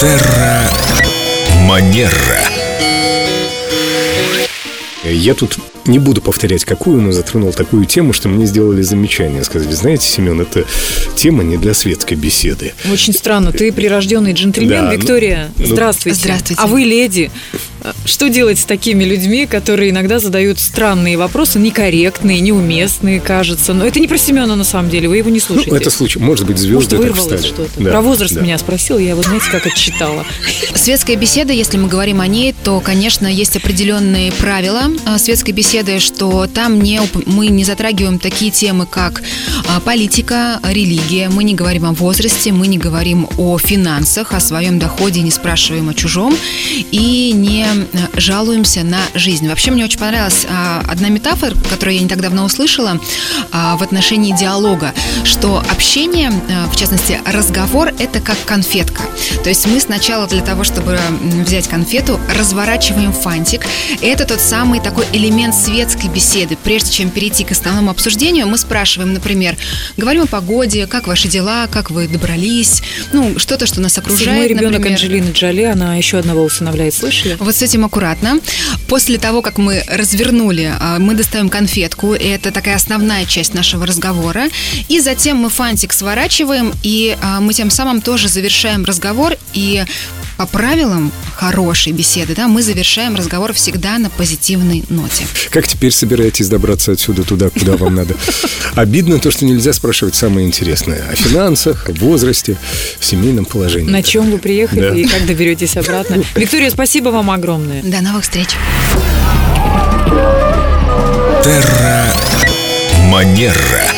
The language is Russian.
Терра Манера. Я тут не буду повторять какую, но затронул такую тему, что мне сделали замечание. Сказали, знаете, Семен, это тема не для светской беседы. Очень странно. Ты прирожденный джентльмен, да, Виктория. Ну, ну, здравствуйте. Здравствуйте. А вы леди. Что делать с такими людьми, которые иногда задают странные вопросы, некорректные, неуместные, кажется? Но это не про Семена на самом деле, вы его не Ну, слушаете. это случай. Может быть, Может, звезды так вырвалось что-то. Да, Про возраст да. меня спросил, я его, знаете, как отчитала. Светская беседа, если мы говорим о ней, то, конечно, есть определенные правила а, светской беседы, что там не, мы не затрагиваем такие темы, как а, политика, религия, мы не говорим о возрасте, мы не говорим о финансах, о своем доходе, не спрашиваем о чужом и не жалуемся на жизнь. Вообще, мне очень понравилась а, одна метафора, которую я не так давно услышала а, в отношении диалога, что общение, а, в частности, разговор, это как конфетка. То есть мы сначала для того, чтобы взять конфету, разворачиваем фантик. Это тот самый такой элемент светской беседы. Прежде чем перейти к основному обсуждению, мы спрашиваем, например, говорим о погоде, как ваши дела, как вы добрались, ну, что-то, что нас окружает. Седьмой ребенок например. Анджелины Джоли, она еще одного усыновляет, слышали? Вот с этим аккуратно. После того, как мы развернули, а, мы достаем конфетку, и это такая основная часть нашего разговора, и затем мы фантик сворачиваем, и а, мы тем самым тоже завершаем разговор, и по правилам хорошей беседы, да, мы завершаем разговор всегда на позитивной ноте. Как теперь собираетесь добраться отсюда туда, куда вам надо? Обидно то, что нельзя спрашивать самое интересное. О финансах, о возрасте, в семейном положении. На чем вы приехали Да. и как доберетесь обратно? Виктория, спасибо вам огромное. До новых встреч! Манера.